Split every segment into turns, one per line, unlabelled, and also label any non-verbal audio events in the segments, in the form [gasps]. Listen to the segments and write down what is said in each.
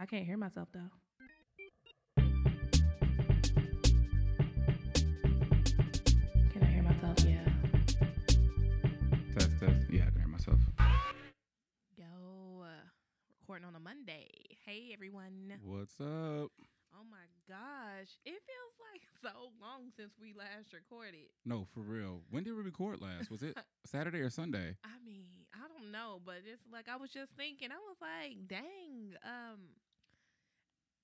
I can't hear myself though. Can I hear myself? Yeah.
Test, test. Yeah, I can hear myself.
Yo, uh, recording on a Monday. Hey everyone.
What's up?
Oh my gosh, it feels like [laughs] so long since we last recorded.
No, for real. When did we record last? Was it [laughs] Saturday or Sunday?
I mean, I don't know, but it's like I was just thinking. I was like, dang, um,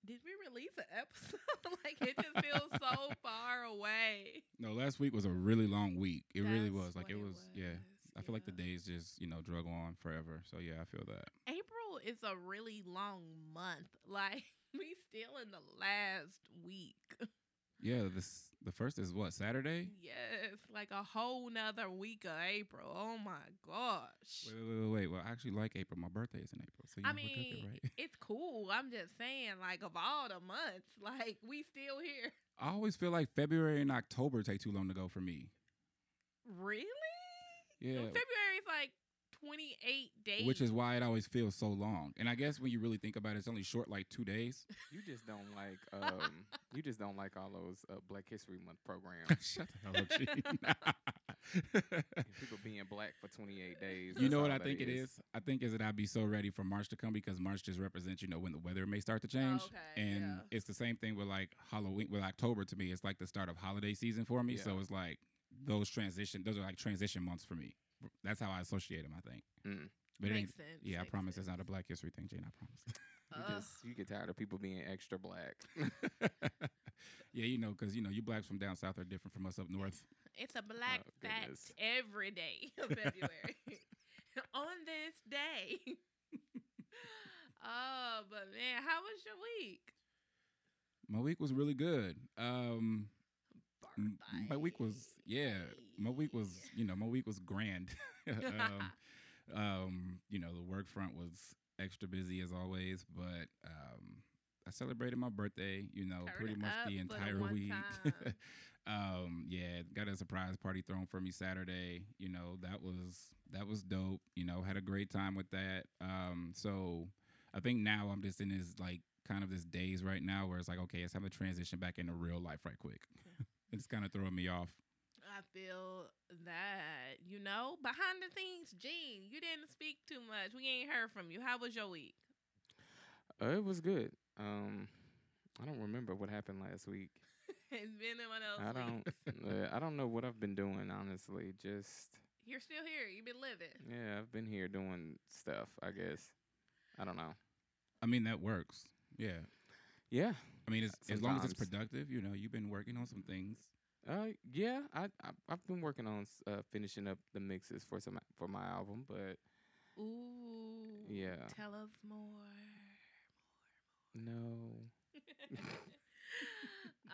did we release an episode? [laughs] like it just feels so [laughs] far away.
No, last week was a really long week. It really was. Like
what
it was, yeah. I feel like the days just, you know, drug on forever. So yeah, I feel that.
April is a really long month. Like [laughs] we still in the last week.
Yeah, this the first is what, Saturday?
Yes, like a whole nother week of April. Oh my gosh.
Wait, wait, wait, wait. Well, I actually like April. My birthday is in April. So you
I mean,
right? [laughs]
it's cool. I'm just saying, like of all the months, like we still here. [laughs]
I always feel like February and October take too long to go for me.
Really?
Yeah.
February's like 28 days.
Which is why it always feels so long. And I guess when you really think about it, it's only short like two days. [laughs]
You just don't like um you just don't like all those uh, Black History Month programs. [laughs]
Shut the hell up, Gene. [laughs]
People being black for 28 days.
You know what I
that
think it is? I think is that I'd be so ready for March to come because March just represents, you know, when the weather may start to change.
okay,
and
yeah.
it's the same thing with like Halloween with October to me. It's like the start of holiday season for me. So it's like those transition those are like transition months for me. That's how I associate them, I think.
Mm.
But
Makes sense.
yeah, I
makes
promise it's not a black history thing, Jane, I promise. [laughs]
You
Ugh.
just you get tired of people being extra black. [laughs] [laughs]
yeah, you know, because you know, you blacks from down south are different from us up north.
It's a black
Oh,
fact every day of February. On this day. oh, but man, how was your week?
My week was really good. Um my week was yeah my week was you know my week was grand. [laughs] Um, [laughs] um you know the work front was extra busy as always but um i celebrated my birthday you know
Turn
pretty much the entire week. [laughs] um yeah got a surprise party thrown for me saturday you know that was that was dope you know had a great time with that. Um so i think now i'm just in this like kind of this days right now where it's like okay let's have a transition back into real life right quick it's kind of throwing me off
I feel that, you know, behind the scenes, Gene, you didn't speak too much. We ain't heard from you. How was your week?
uh, it was good. Um I don't remember what happened last week. [laughs]
it's been one of
I don't [laughs] uh, I don't know what I've been doing honestly. Just
You're still here. You've been living.
yeah, I've been here doing stuff, I guess. I don't know.
I mean, that works. Yeah.
Yeah.
I mean, it's, as long as it's productive, you know, you've been working on some things.
Uh, yeah, I, I I've been working on s- uh, finishing up the mixes for some for my album, but
Ooh.
Yeah.
Tell us more.
no. [laughs]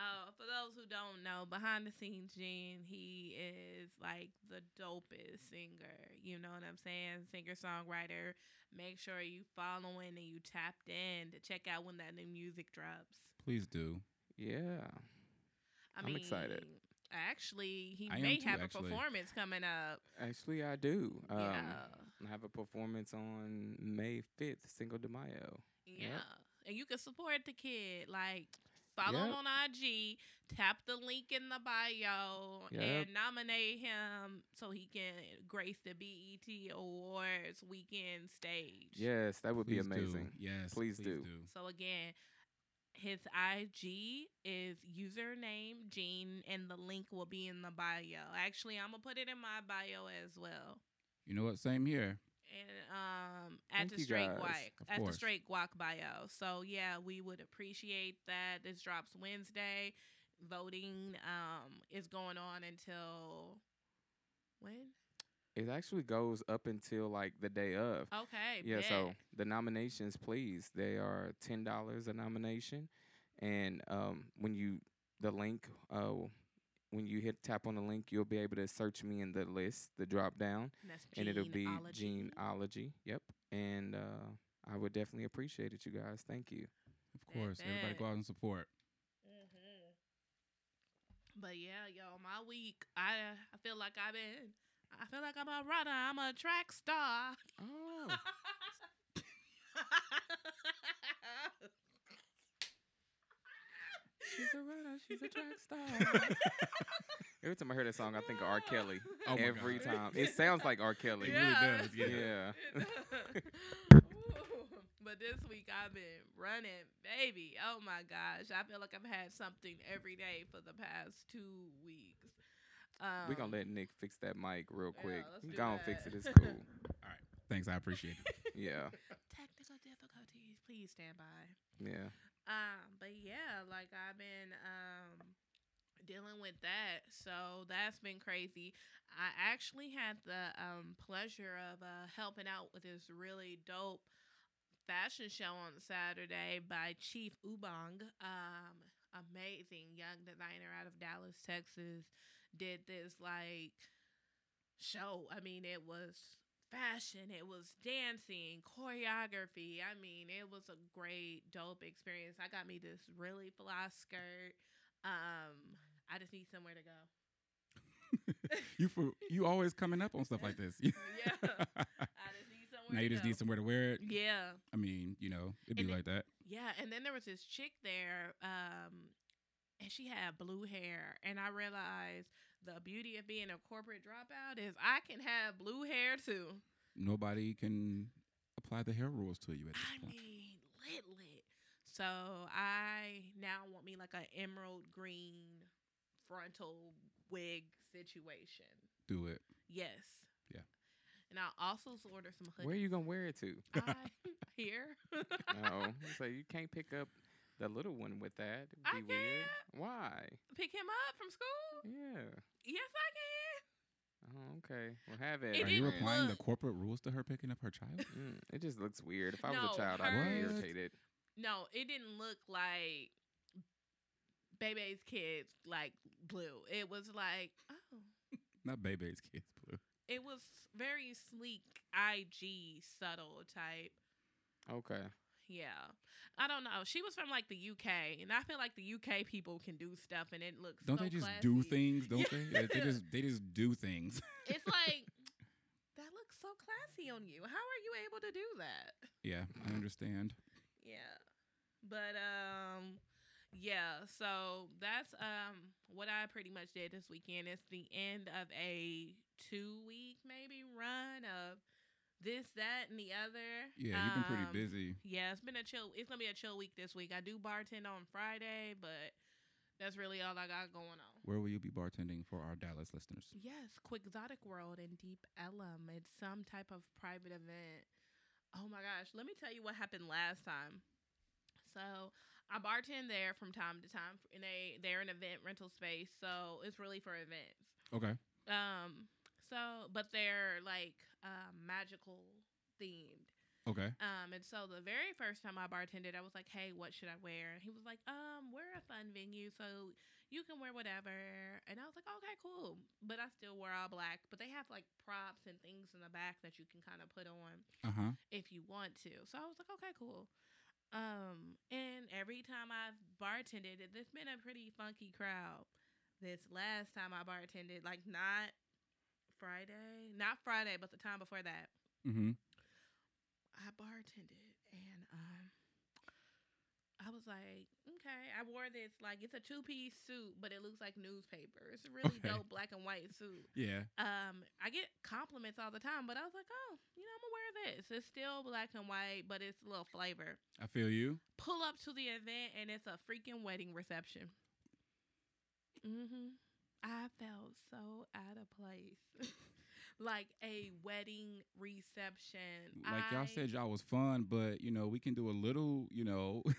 uh, for those who don't know, behind the scenes, Gene, he is like the dopest singer. You know what I'm saying? Singer songwriter. Make sure you following and you tapped in to check out when that new music drops.
Please do.
Yeah.
I
I'm
mean,
excited.
Actually, he
I
may
too,
have
actually.
a performance coming up.
Actually, I do. Um,
yeah.
I have a performance on May 5th, Cinco de Mayo.
Yeah. And you can support the kid. Like, follow him on IG, tap the link in the bio,
Yep.
and nominate him so he can grace the BET Awards weekend stage.
Yes, that would
Please
be amazing.
Do. Yes.
Please do.
So, again, his IG is username Gene, and the link will be in the bio. Actually, I'm going to put it in my bio as well.
You know what? Same here.
And um at
Thank
the straight
guys.
guac
Of
at the straight guac bio. So yeah, we would appreciate that. This drops Wednesday. Voting um is going on until when?
It actually goes up until like the day of.
Okay.
Yeah,
bet.
so the nominations, please, they are ten dollars a nomination, and um, when you the link, uh, when you hit tap on the link, you'll be able to search me in the list, the drop down,
And
and it'll be
Genealogy.
Genealogy. Yep, and uh, I would definitely appreciate it, you guys. Thank you.
Of course. Everybody go out and support.
Mhm. But yeah, yo, my week, I I feel like I've been, I feel like I'm a runner. I'm a track star.
Oh, [laughs] [laughs] She's a runner. She's a track [laughs] star. [laughs] Every time I hear that song, I think of R. Kelly.
Oh my
Every
God.
time. It sounds like R. Kelly.
It really does, yeah.
Yeah.
Does. [laughs] But this week I've been running, baby. Oh my gosh. I feel like I've had something every day for the past two weeks. Um,
We're going to let Nick fix that mic real quick.
let's do
Go on, fix it. It's cool.
All right. Thanks. I appreciate it.
Yeah.
technical difficulties. Please stand by.
Yeah.
Um, but yeah, like I've been um dealing with that. So that's been crazy. I actually had the um pleasure of uh helping out with this really dope fashion show on Saturday by Chief Ubong. Um amazing young designer out of Dallas, Texas did this like show. I mean, it was fashion, it was dancing, choreography. I mean, it was a great, dope experience. I got me this really fly skirt. Um, I just need somewhere to go. [laughs]
you for you always coming up on stuff like this. [laughs]
Yeah. I just need [laughs] somewhere
now
to
you just
go.
need somewhere to wear it.
Yeah.
I mean, you know, it'd be
And
like that.
Yeah, and then there was this chick there, um, and she had blue hair, and I realized the beauty of being a corporate dropout is I can have blue hair too.
Nobody can apply the hair rules to you at this
I
point.
I mean, lit lit. So I now want me like an emerald green frontal wig situation.
Do it.
Yes.
Yeah.
And I'll also order some hoodies.
Where are you going to wear it to?
I, [laughs] [laughs] here.
Oh, so you can't pick up the little one with that. It'd
I
be weird.
can.
Why?
Pick him up from school.
Yeah.
Yes, I can.
Oh, okay. Well, have it.
It
Are you
didn't
friend.
applying the corporate rules to her picking up her child?
Mm, it just looks weird. If I was
No,
a child, I'd be irritated.
No, it didn't look like Bebe's kids like blue. It was like oh, [laughs]
Not Bebe's kids blue.
it was very sleek, IG subtle type.
Okay.
Yeah, I don't know. She was from like the UK, and I feel like the UK people can do stuff, and it looks.
Don't
so
they just do things? Don't they? They just they just do things. [laughs]
It's like [laughs] that looks so classy on you. How are you able to do that?
yeah, I understand.
Yeah. But um yeah, so that's um what I pretty much did this weekend. It's the end of a two week maybe run of this, that, and the other.
Yeah, you've been pretty
Um,
busy.
Yeah, it's been a chill it's gonna be a chill week this week. I do bartend on Friday, but that's really all I got going on.
Where will you be bartending for our Dallas listeners?
Yes, Quixotic World in Deep Ellum. It's some type of private event. Oh my gosh, let me tell you what happened last time. So I bartend there from time to time, and they they're an event rental space, so it's really for events.
Okay.
Um, so but they're like um, magical themed.
Okay.
Um, and so the very first time I bartended, I was like, "Hey, what should I wear?" And he was like, "Um, we're a fun venue, so you can wear whatever." And I was like, "Okay, cool." But I still wear all black. But they have like props and things in the back that you can kind of put on
Uh huh.
if you want to. So I was like, "Okay, cool." Um, and every time I've bartended, it's been a pretty funky crowd. This last time I bartended, like not Friday, not Friday, but the time before that.
Mm-hmm.
I bartended and um I was like, okay, I wore this like it's a two piece suit, but it looks like newspaper. It's a really
Okay.
dope black and white suit.
Yeah.
Um, I get compliments all the time, but I was like, oh, you know, I'm gonna wear this. It's still black and white, but it's a little flavor.
I feel you.
Pull up to the event and it's a freaking wedding reception. Mm-hmm. I felt so out of place. [laughs] like a wedding reception.
Like y'all said, y'all was fun, but you know we can do a little. You know. [laughs]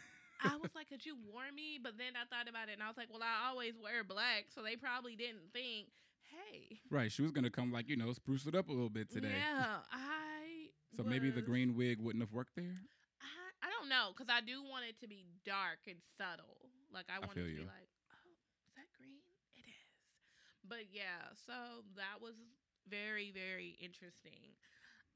I was like, could you warn me? But then I thought about it and I was like, well, I always wear black. So they probably didn't think, hey.
right. She was gonna come like you know spruce it up a little bit today.
Yeah, [laughs] I.
So maybe the green wig wouldn't have worked there.
I, I don't know because I do want it to be dark and subtle. Like I want
feel
it to
you.
be like, oh, is that green? It is. But yeah, so that was very very interesting.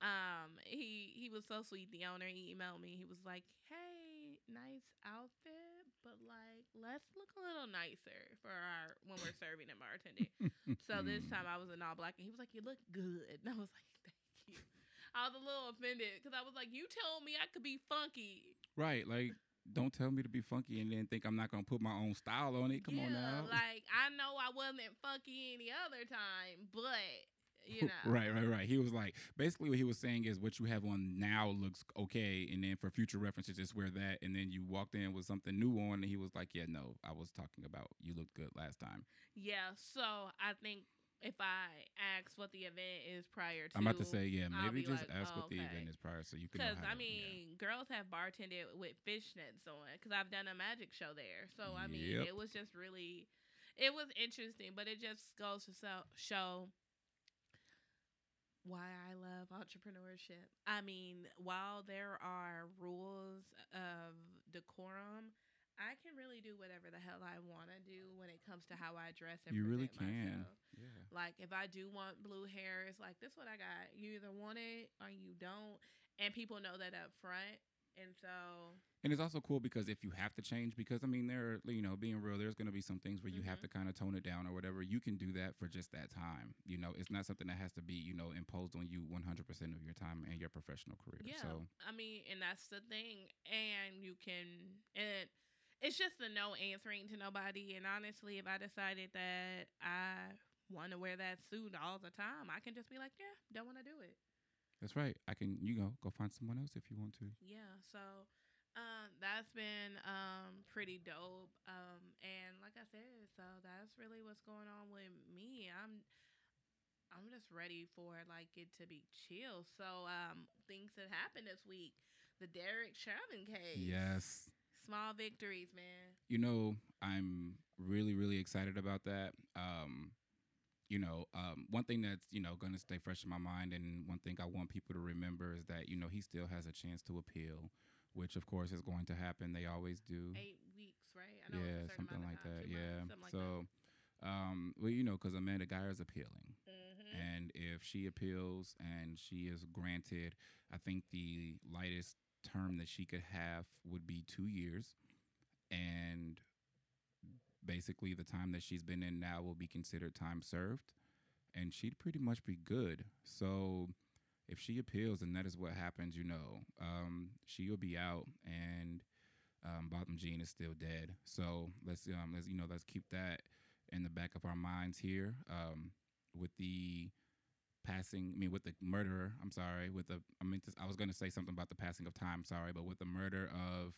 Um, he he was so sweet. The owner he emailed me. He was like, "Hey, nice outfit, but like let's look a little nicer for our when we're serving and bartending." [laughs] so this time I was in all black, and he was like, "You look good," and I was like, "Thank you." I was a little offended because I was like, "You told me I could be funky."
Right. Like don't tell me to be funky and then think I'm not gonna put my own style on it. Come
yeah,
on now.
Like I know I wasn't funky any other time, but you know.
right, right, right. He was like, basically, what he was saying is what you have on now looks okay, and then for future references, just wear that. And then you walked in with something new on, and he was like, yeah, no, I was talking about you looked good last time.
Yeah, so I think if I ask what the event is prior to,
I'm about to say, yeah, maybe just
like,
ask
oh,
what the
okay.
event is prior, so you can.
Because I
to- yeah.
mean, girls have bartended with fishnets on. Because I've done a magic show there, so I mean, it was just really, it was interesting. But it just goes to so, show why I love entrepreneurship. I mean, while there are rules of decorum, I can really do whatever the hell I want to do when it comes to how I dress and
you really can.
myself.
Yeah.
Like if I do want blue hair, it's like this what I got. You either want it or you don't, and people know that up front. And so,
And it's also cool because if you have to change, because I mean, there, are, you know, being real, there's going to be some things where you have
Mhm.
to kind of tone it down or whatever. You can do that for just that time. You know, it's not something that has to be, you know, imposed on you 100% of your time and your professional career.
yeah,
So,
I mean, and that's the thing. And you can, and it's just the no answering to nobody. And honestly, if I decided that I want to wear that suit all the time, I can just be like, yeah, don't want to do it.
that's right. I can, you know, go find someone else if you want to.
Yeah, so um, that's been um, pretty dope. Um, and like I said, so that's really what's going on with me. I'm I'm just ready for like it to be chill. So um, things that happened this week, the Derek Chauvin case.
Yes.
Small victories, man.
You know, I'm really, really excited about that. Um, you know, um, one thing that's you know going to stay fresh in my mind, and one thing I want people to remember is that you know he still has a chance to appeal, which of course is going to happen. They always do.
Eight weeks, right? I know it's a
yeah, something like
time,
that. Yeah.
months, like
so, um, well, you know, because Amanda Guyger is appealing.
that. Mhm.
And if she appeals and she is granted, I think the lightest term that she could have would be two years. And basically, the time that she's been in now will be considered time served. And she'd pretty much be good. So if she appeals and that is what happens, you know, um, she will be out and um, Botham Jean is still dead. So let's, um, let's, you know, let's keep that in the back of our minds here. Um, with the passing, I mean, with the murderer, I'm sorry, with the, I meant to, I was going to say something about the passing of time, sorry, but with the murder of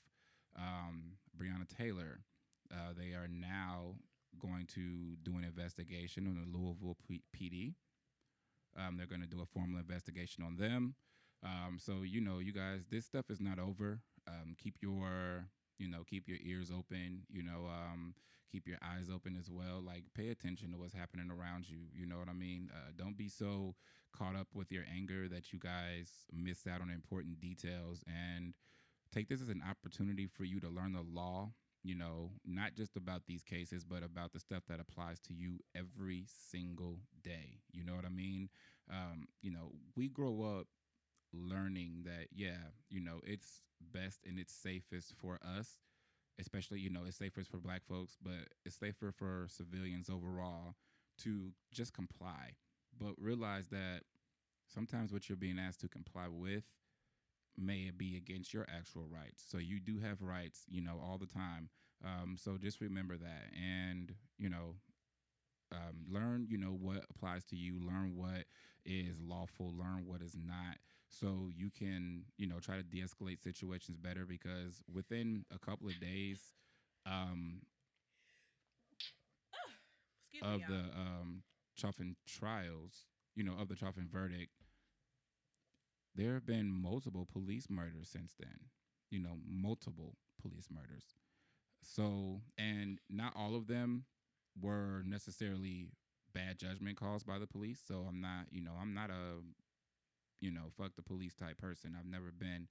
um, Breonna Taylor, uh, they are now going to do an investigation on the Louisville P- PD. Um, they're going to do a formal investigation on them. Um, so you know, you guys, this stuff is not over. Um, keep your, you know, keep your ears open. You know, um, keep your eyes open as well. Like, pay attention to what's happening around you. You know what I mean? Uh, don't be so caught up with your anger that you guys miss out on important details. And take this as an opportunity for you to learn the law. You know, not just about these cases, but about the stuff that applies to you every single day. You know what I mean? Um, you know, we grow up learning that yeah you know it's best and it's safest for us especially you know it's safest for black folks but it's safer for civilians overall to just comply. But realize that sometimes what you're being asked to comply with may be against your actual rights. So you do have rights you know all the time. Um, so just remember that and you know um, learn you know what applies to you learn what is lawful learn what is not so you can you know try to de-escalate situations better because within a couple of days um,
Excuse
of
me,
the um, Chauvin trials, you know, of the Chauvin verdict, there have been multiple police murders since then. You know, multiple police murders. So, and not all of them were necessarily bad judgment calls by the police. So I'm not, you know, I'm not a, you know, fuck the police type person. I've never been.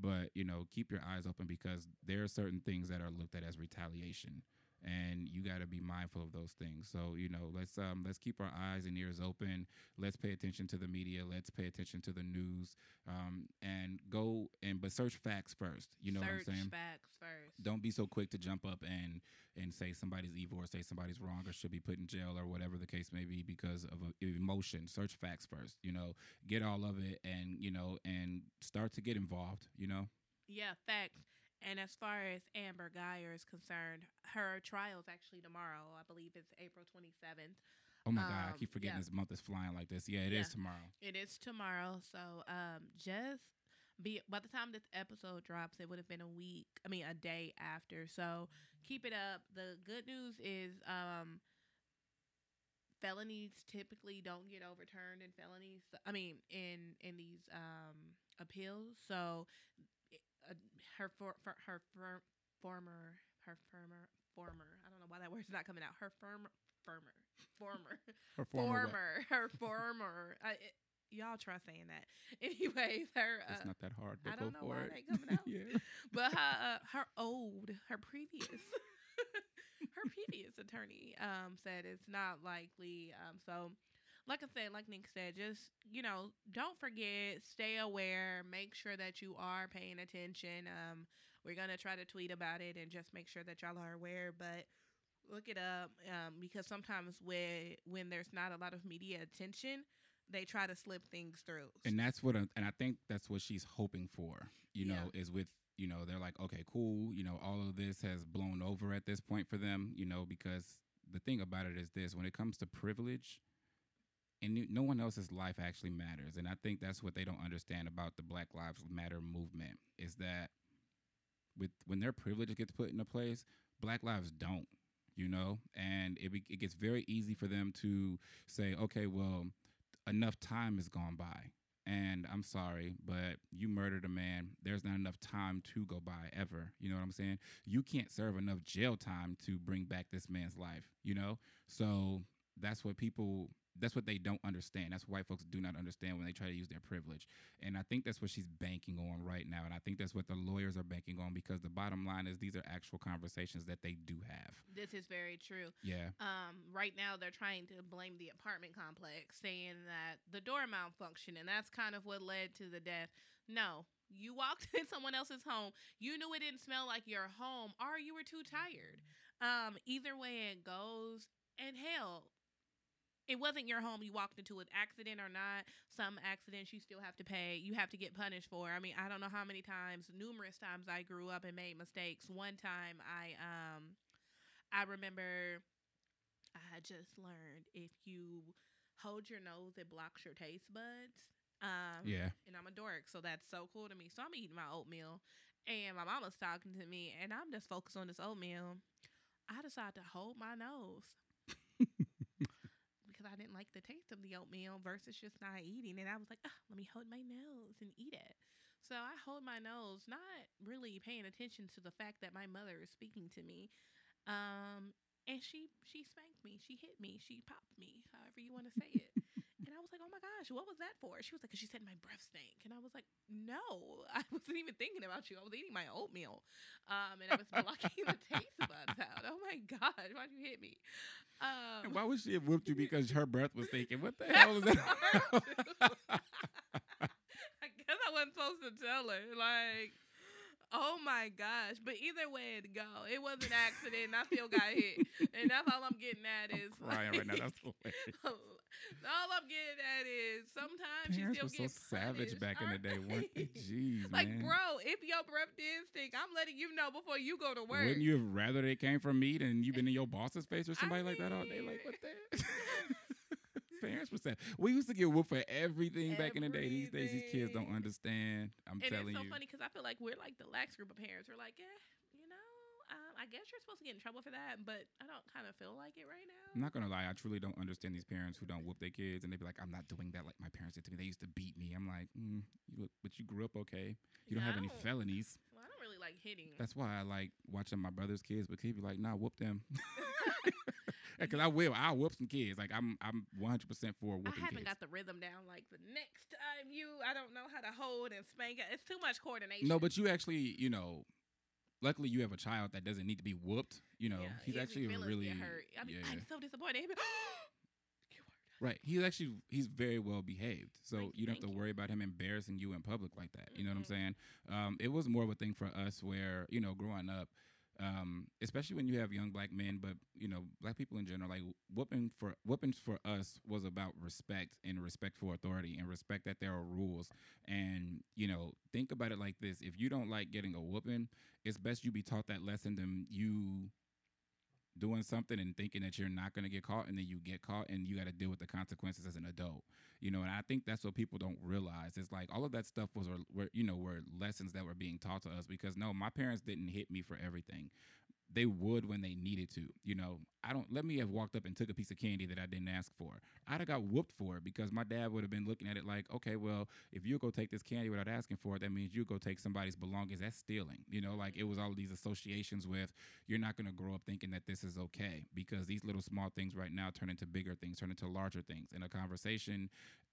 But, you know, keep your eyes open because there are certain things that are looked at as retaliation and you got to be mindful of those things. So you know, let's um let's keep our eyes and ears open. Let's pay attention to the media. Let's pay attention to the news. Um, and go and but search facts first. You know
Search
what I'm saying?
facts first.
Don't be so quick to jump up and and say somebody's evil or say somebody's wrong or should be put in jail or whatever the case may be because of emotion. Search facts first. You know, get all of it and you know and start to get involved. You know.
Yeah, facts. And as far as Amber Guyger is concerned, her trial is actually tomorrow. I believe it's April 27th.
Oh my god, I
Um,
keep forgetting
yeah.
this month is flying like this. Yeah, it is
Yeah.
tomorrow.
It is tomorrow, so um, just be by the time this episode drops, it would have been a week. I mean, a day after. So keep it up. The good news is um, felonies typically don't get overturned in felonies. I mean, in in these um, appeals. So uh, her for, for her fir- former her firmer former. I don't know why that word's not coming out. Her firm firmer former [laughs]
Her former
former, her former. I, it, y'all try saying that. [laughs] Anyways, her.
It's
Uh,
not that hard. But
I don't know why
it.
it coming out. [laughs]
yeah.
but her, uh, her old, her previous, her previous attorney um said it's not likely. Um, so. Like I said, like Nick said, just you know, don't forget, stay aware, make sure that you are paying attention. Um, we're gonna try to tweet about it and just make sure that y'all are aware. But look it up um, because sometimes when when there's not a lot of media attention, they try to slip things through.
and that's what I- and I think that's what she's hoping for. You
Yeah.
know, is with you know they're like, okay, cool. You know, all of this has blown over at this point for them. You know, because the thing about it is this: when it comes to privilege, and no one else's life actually matters. And I think that's what they don't understand about the Black Lives Matter movement is that with when their privilege gets put into place, Black lives don't. You know, and it it gets very easy for them to say, okay, well, enough time has gone by and I'm sorry, but you murdered a man. There's not enough time to go by ever. You know what I'm saying? You can't serve enough jail time to bring back this man's life, you know? So that's what people that's what they don't understand. That's what white folks do not understand when they try to use their privilege. And I think that's what she's banking on right now. And I think that's what the lawyers are banking on because the bottom line is these are actual conversations that they do have.
this is very true.
Yeah.
Um, right now, they're trying to blame the apartment complex, saying that the door malfunctioned, and that's kind of what led to the death. No, you walked [laughs] in someone else's home. You knew it didn't smell like your home, or you were too tired. Um, either way it goes, and hell, it wasn't your home. You walked into an accident or not. Some accidents you still have to pay. You have to get punished for. I mean, I don't know how many times, numerous times I grew up and made mistakes. One time I um I remember I just learned if you hold your nose, it blocks your taste buds. Um,
Yeah.
and I'm a dork, so that's so cool to me. So I'm eating my oatmeal, and my mama's talking to me, and I'm just focused on this oatmeal. I decide to hold my nose I didn't like the taste of the oatmeal versus just not eating And I was like, let me hold my nose and eat it. So I hold my nose, not really paying attention to the fact that my mother is speaking to me. Um, and she she spanked me, she hit me, she popped me, however you want to say it. And I was like, oh my gosh, what was that for? She was like, because she said my breath stank, and I was like, no, [laughs] I wasn't even thinking about you. I was eating my oatmeal, um, and I was blocking the taste buds out. Oh my gosh, why'd you hit me? Um,
And why would she have whooped you because her breath was stinking? What the hell is that? [laughs]
I guess I wasn't supposed to tell her. Like, oh my gosh. But either way it go, it was an accident and I still got hit. And that's all I'm getting at
I'm
is
crying right now. That's [laughs] hilarious.
all I'm getting at is sometimes
Parents
you
were
still
so savage back in the day, weren't they?
they? [laughs]
Jeez,
Like,
man.
bro, if your breath did stink, I'm letting you know before you go to work.
Wouldn't you have rather they came from me than you been in your boss's face or
I
somebody like that all day? Like what the? [laughs] Parents were sad. We used to get whooped for everything back in the day. These days, these kids don't understand. I'm
and
telling
it's so
you.
funny because I feel like we're like the lax group of parents. We're like, yeah, you know, um, I guess you're supposed to get in trouble for that, but I don't kind of feel like it right now.
I'm not gonna lie. I truly don't understand these parents who don't whoop their kids, and they'd be like, "I'm not doing that like my parents did to me. They used to beat me." I'm like, mm, "You look, but you grew up okay. You don't
Yeah,
have any felonies."
Well, I don't really like hitting.
That's why I like watching my brother's kids. But he'd be like, "Nah, whoop them." [laughs] [laughs] Because I will. I'll whoop some kids. Like I'm. I'm 100 percent for whooping.
I haven't
kids.
got the rhythm down. Like the next time you, I don't know how to hold and spank. It's too much coordination.
No, but you actually, you know, luckily you have a child that doesn't need to be whooped. You know,
Yeah,
he's actually really.
I mean,
yeah,
I'm so disappointed. [gasps] [laughs]
Right. He's actually he's very well behaved, so
you,
you don't have to
you.
worry about him embarrassing you in public like that. You know what I'm saying? Um, it was more of a thing for us where you know, growing up, um, especially when you have young black men, but you know, black people in general, like whooping for whoopings for us was about respect and respect for authority and respect that there are rules. And you know, think about it like this: if you don't like getting a whooping, it's best you be taught that lesson than you doing something and thinking that you're not going to get caught and then you get caught and you got to deal with the consequences as an adult you know and i think that's what people don't realize. It's like all of that stuff was were you know were lessons that were being taught to us because no my parents didn't hit me for everything they would when they needed to. You know, I don't let me have walked up and took a piece of candy that I didn't ask for. I'd have got whooped for it because my dad would have been looking at it like, okay, well, if you go take this candy without asking for it, that means you go take somebody's belongings. That's stealing. You know, like it was all these associations with you're not going to grow up thinking that this is okay because these little small things right now turn into bigger things, turn into larger things. And a conversation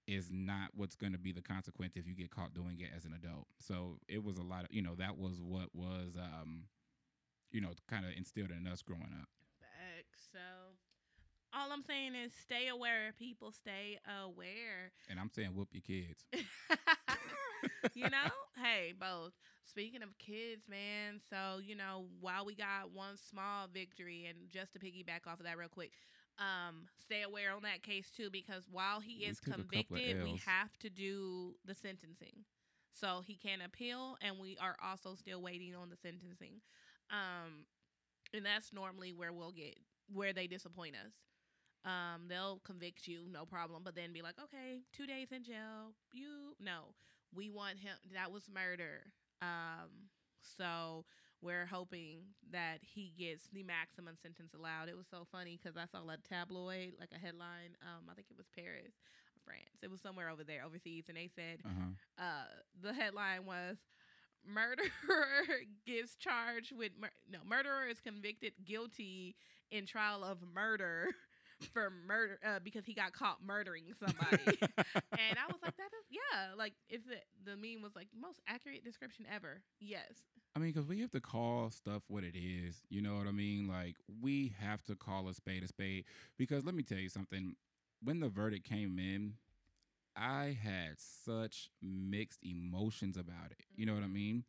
is not what's going to be the consequence if you get caught doing it as an adult. So it was a lot of, you know, that was what was um you know, kind of instilled in us growing up.
Back. So all I'm saying is stay aware, people. Stay aware.
And I'm saying whoop your kids. [laughs]
you know, hey, both. Speaking of kids, man. So you know, while we got one small victory, and just to piggyback off of that real quick, um, stay aware on that case too, because while he is convicted, we have to do the sentencing. So he can appeal, and we are also still waiting on the sentencing. Um, and that's normally where we'll get where they disappoint us. Um, they'll convict you, no problem, but then be like, okay, two days in jail. You no, we want him. That was murder. Um, so we're hoping that he gets the maximum sentence allowed. It was so funny because I saw a tabloid, like a headline. Um, I think it was Paris, France. It was somewhere over there, overseas, and they said uh-huh. uh, the headline was murderer [laughs] gives charge with mur- no murderer is convicted guilty in trial of murder [laughs] for murder uh, because he got caught murdering somebody. [laughs] And i was like that is yeah like if it, the meme was like most accurate description ever. Yes.
I mean because we have to call stuff what it is you know what i mean? Like we have to call a spade a spade because let me tell you something when the verdict came in I had such mixed emotions about it. You know what I mm-hmm. mean?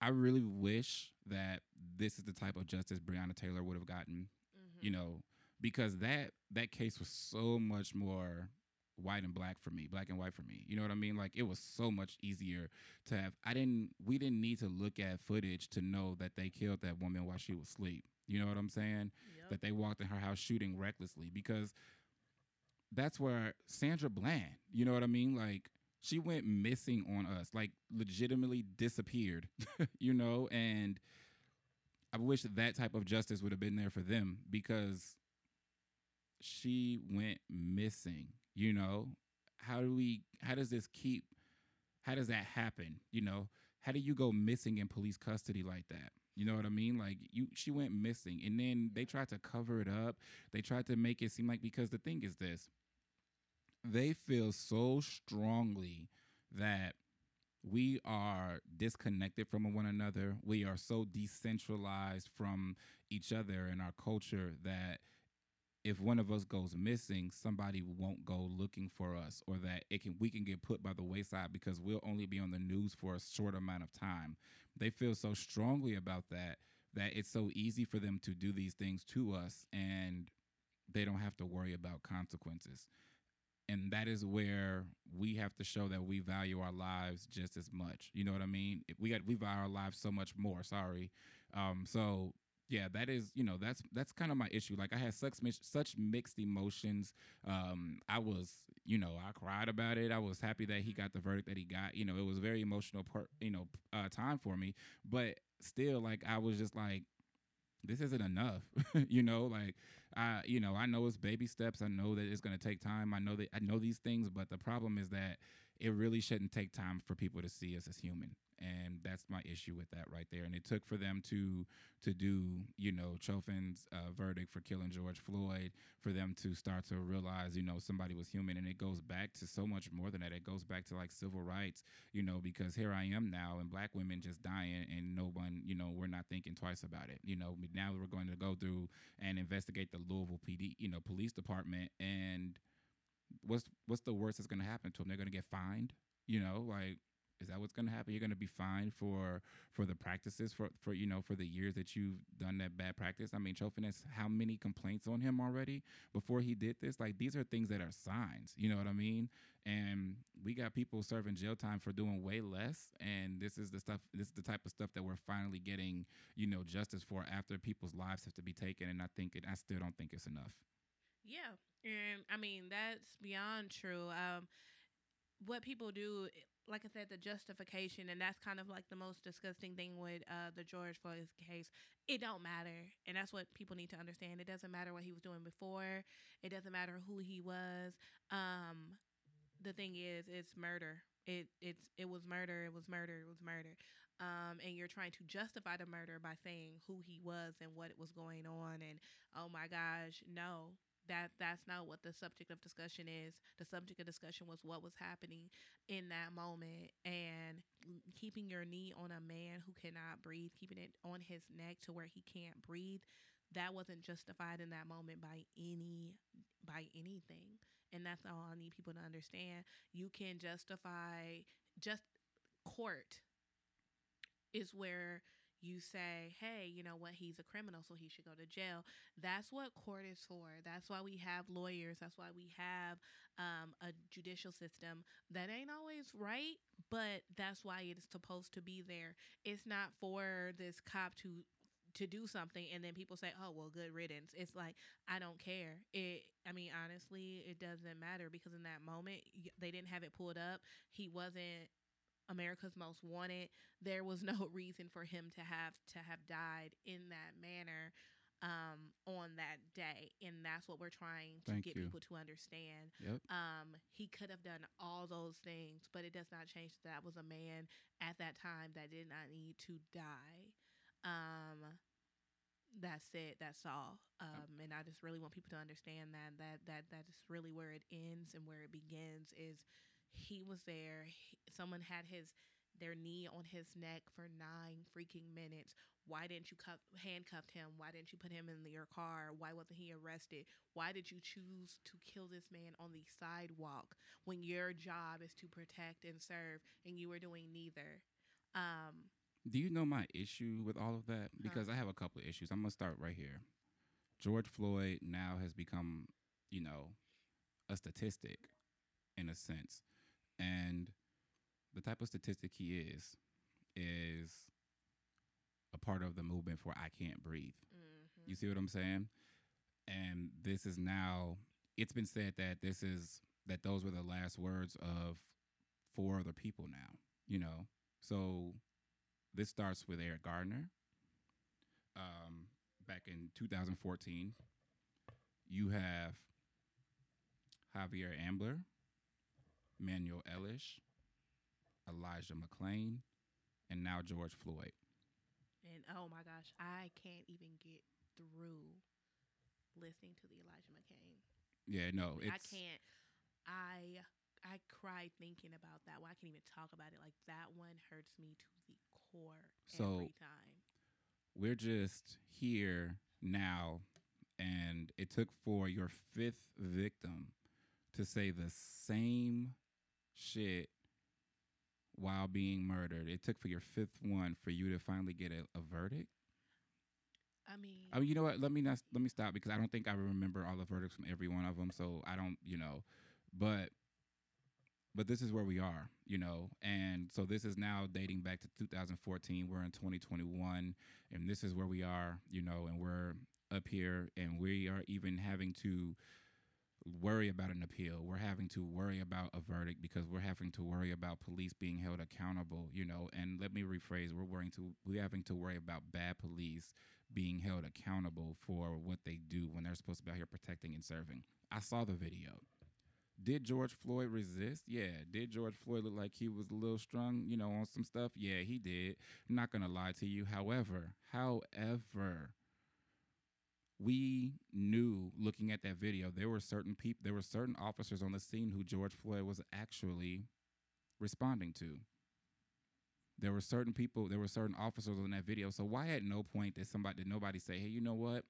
I really wish that this is the type of justice Breonna Taylor would have gotten. Mm-hmm. You know, because that that case was so much more white and black for me, black and white for me. You know what I mean? Like it was so much easier to have. I didn't. We didn't need to look at footage to know that they killed that woman while she was asleep. You know what I'm saying? Yep. That they walked in her house shooting recklessly because that's where Sandra Bland, you know what I mean? Like she went missing on us, like legitimately disappeared, [laughs] you know, and I wish that type of justice would have been there for them because she went missing, you know? How do we how does this keep how does that happen, you know? How do you go missing in police custody like that? You know what I mean? Like you she went missing and then they tried to cover it up. They tried to make it seem like because the thing is this they feel so strongly that we are disconnected from one another. We are so decentralized from each other and our culture that if one of us goes missing, somebody won't go looking for us, or that it can we can get put by the wayside because we'll only be on the news for a short amount of time. They feel so strongly about that that it's so easy for them to do these things to us, and they don't have to worry about consequences and that is where we have to show that we value our lives just as much. You know what I mean? We got we value our lives so much more. Sorry. Um, so yeah, that is you know that's that's kind of my issue. Like I had such such mixed emotions. Um, I was you know I cried about it. I was happy that he got the verdict that he got. You know, it was very emotional part you know uh, time for me. But still, like I was just like, this isn't enough. [laughs] you know, like I, you know, I know it's baby steps. I know that it's going to take time. I know that I know these things, but the problem is that it really shouldn't take time for people to see us as human and that's my issue with that right there and it took for them to to do you know chauvin's uh, verdict for killing george floyd for them to start to realize you know somebody was human and it goes back to so much more than that it goes back to like civil rights you know because here i am now and black women just dying and no one you know we're not thinking twice about it you know now we're going to go through and investigate the louisville pd you know police department and what's what's the worst that's going to happen to them? They're going to get fined. You know, like Is that what's going to happen? You're going to be fined for for the practices for for you know for the years that you've done that bad practice. I mean, Chauvinist, how many complaints on him already before he did this? Like these are things that are signs. You know what I mean? And we got people serving jail time for doing way less. And this is the stuff. This is the type of stuff that we're finally getting you know justice for after people's lives have to be taken. And I think it. I still don't think it's enough.
Yeah, and I mean that's beyond true. Um, what people do, like I said, the justification, and that's kind of like the most disgusting thing with uh, the George Floyd case. It don't matter, and that's what people need to understand. It doesn't matter what he was doing before. It doesn't matter who he was. Um, the thing is, it's murder. It it's it was murder. It was murder. It was murder. Um, and you're trying to justify the murder by saying who he was and what it was going on. And oh my gosh, no, that that's not what the subject of discussion is. The subject of discussion was what was happening in that moment and keeping your knee on a man who cannot breathe keeping it on his neck to where he can't breathe that wasn't justified in that moment by any by anything. And that's all i need people to understand. You can justify just court is where you say, hey, you know what, he's a criminal, so he should go to jail. That's what court is for. That's why we have lawyers. That's why we have um, a judicial system that ain't always right, but that's why it is supposed to be there. It's not for this cop to to do something and then people say oh well good riddance it's like i don't care it i mean honestly it doesn't matter because in that moment they didn't have it pulled up he wasn't America's Most Wanted. There was no [laughs] reason for him to have to have died in that manner um, on that day, and that's what we're trying to
Thank
get
you.
people to understand.
Yep.
Um, he could have done all those things, but it does not change that, that was a man at that time that did not need to die. Um, that's it. That's all. Um, and I just really want people to understand that that that that's really where it ends and where it begins is he was there. He, someone had his their knee on his neck for nine freaking minutes. Why didn't you cuff, handcuff him? Why didn't you put him in your car? Why wasn't he arrested? Why did you choose to kill this man on the sidewalk when your job is to protect and serve and you were doing neither? Um,
Do you know my issue with all of that? Because I have a couple of issues. I'm gonna start right here. George Floyd now has become, you know, a statistic in a sense. And the type of statistic he is is a part of the movement for I can't breathe.
mhm.
You see what I'm saying? And this is now it's been said that this is that those were the last words of four other people now, you know. So this starts with Eric Garner. Um, back in 2014, you have Javier Ambler, Manuel Ellis, Elijah McClain, and now George Floyd.
And oh my gosh, I can't even get through listening to the Elijah McClain.
Yeah, no, it's
I can't. I I cry thinking about that. Well, I can't even talk about it. Like that one hurts me to the core
So-
every time.
we're just here now and it took for your fifth victim to say the same shit while being murdered. It took for your fifth one for you to finally get a, a verdict?
I mean,
i mean you know what? Let me not let me stop because i don't think i remember all the verdicts from every one of them so i don't you know. But but this is where we are you know and so this is now dating back to 2014 we're in 2021 and this is where we are you know and we're up here and we are even having to worry about an appeal we're having to worry about a verdict because we're having to worry about police being held accountable you know and let me rephrase we're worrying to we're having to worry about bad police being held accountable for what they do when they're supposed to be out here protecting and serving i saw the video did George Floyd resist? Yeah. Did George Floyd look like he was a little strung, you know, on some stuff? Yeah, he did. Not gonna lie to you. However, however, we knew looking at that video there were certain people there were certain officers on the scene who George Floyd was actually responding to. There were certain people, there were certain officers on that video. So why at no point did somebody did nobody say, Hey, you know what?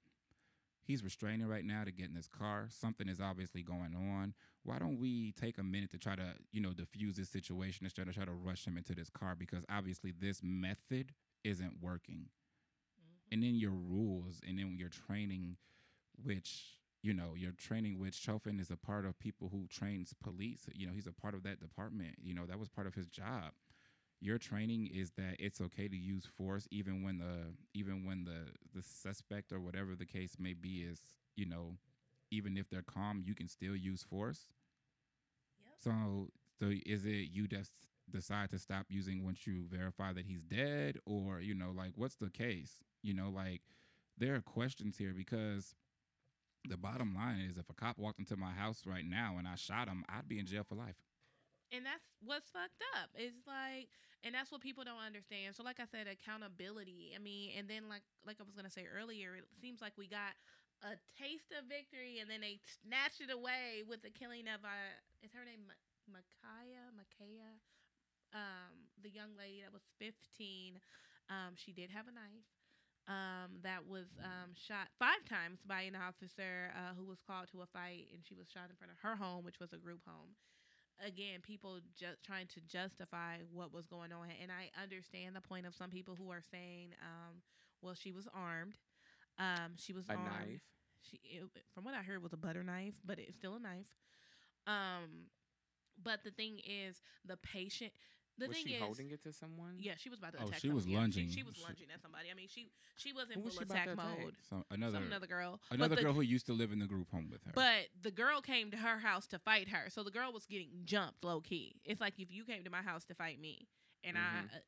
He's restraining right now to get in his car. Something is obviously going on. Why don't we take a minute to try to, you know, diffuse this situation instead of try to rush him into this car? Because obviously this method isn't working. And then your rules and then your training, which, you know, your training, which Chauvin is a part of people who trains police. You know, he's a part of that department. You know, that was part of his job your training is that it's okay to use force even when the even when the the suspect or whatever the case may be is you know even if they're calm you can still use force
Yep.
so so is it you just decide to stop using once you verify that he's dead or you know like what's the case you know like there are questions here because the bottom line is if a cop walked into my house right now and I shot him I'd be in jail for life
and that's what's fucked up. It's like, and that's what people don't understand. So, like I said, accountability. I mean, and then like like I was gonna say earlier, it seems like we got a taste of victory, and then they snatched it away with the killing of uh, is her name Ma'Khia Ma'Khia, um, the young lady that was fifteen. Um, she did have a knife. Um, that was um, shot five times by an officer uh, who was called to a fight, and she was shot in front of her home, which was a group home again people just trying to justify what was going on and i understand the point of some people who are saying um well she was armed um she was
A
armed
knife.
she it, from what i heard was a butter knife but it's still a knife um but the thing is the patient the
was
thing
she
is
holding it to someone?
yeah she was about to attack.
Oh, she was
somebody. Yeah,
lunging.
she, she was
She-
lunging at somebody i mean she she was in
Who was
full
she
attack mode
so another
some another girl But
another
the-
girl who used to live in the group home with her
but the girl came to her house to fight her. So the girl was getting jumped low key. It's like if you came to my house to fight me and
Mhm.
I, uh,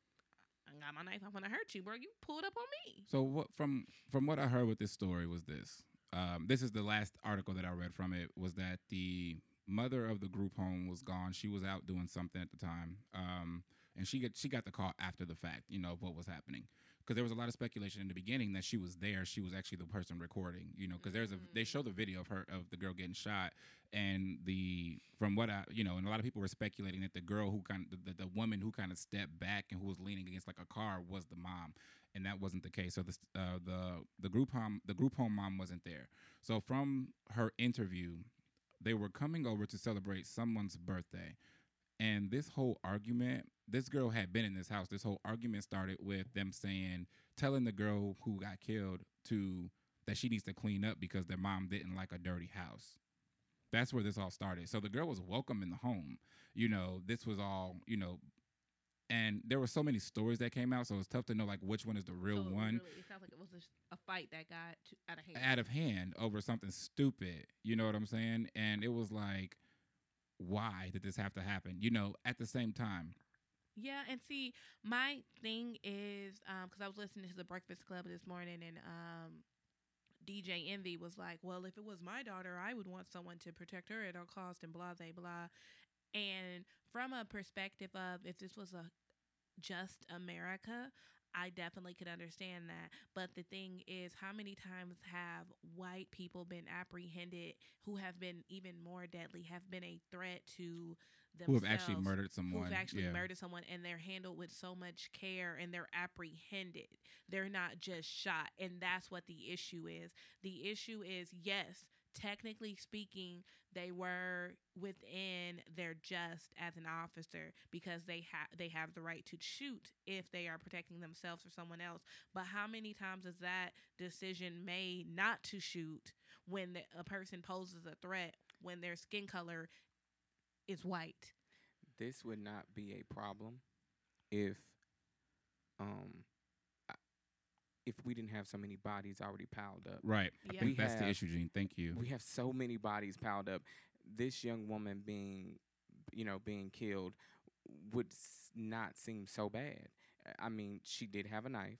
I got my knife, I'm gonna hurt you, bro. You pulled up on me.
So what from from what I heard with this story was this. Um, this is the last article that I read from it was that the mother of the group home was gone. She was out doing something at the time, um, and she got she got the call after the fact. You know of what was happening because there was a lot of speculation in the beginning that she was there. She was actually the person recording. You know because there's a they show the video of her of the girl getting shot, and the from what I you know and a lot of people were speculating that the girl who kind of the, the woman who kind of stepped back and who was leaning against like a car was the mom and that wasn't the case. So the uh, the the group home the group home mom wasn't there. So from her interview, they were coming over to celebrate someone's birthday, and this whole argument. This girl had been in this house. This whole argument started with them saying, telling the girl who got killed to that she needs to clean up because their mom didn't like a dirty house. That's where this all started. So the girl was welcome in the home. You know, this was all, you know, and there were so many stories that came out, so it's tough to know like which one is the real
So
one
Really, it sounds like it was just a fight that got to, out of hand.
out of hand over something stupid. You know what I'm saying? And it was like, why did this have to happen? You know, at the same time,
Yeah, and see, my thing is because I was listening to the Breakfast Club this morning, and um, DJ Envy was like, "Well, if it was my daughter, I would want someone to protect her at all cost," and blah blah blah. And from a perspective of if this was a just America, I definitely could understand that. But the thing is, how many times have white people been apprehended who have been even more deadly, have been a threat to themselves?
who have actually murdered someone?
who've actually
yeah.
murdered someone and they're handled with so much care and they're apprehended. They're not just shot. And that's what the issue is. The issue is yes, technically speaking, they were within their just as an officer because they have they have the right to shoot if they are protecting themselves or someone else. But how many times is that decision made not to shoot when the, a person poses a threat when their skin color is white?
This would not be a problem if um if we didn't have so many bodies already piled up.
Right. I think
We
that's the issue, Gene. Thank you.
We have so many bodies piled up. This young woman being, you know, being killed would s- not seem so bad. Uh, I mean, she did have a knife,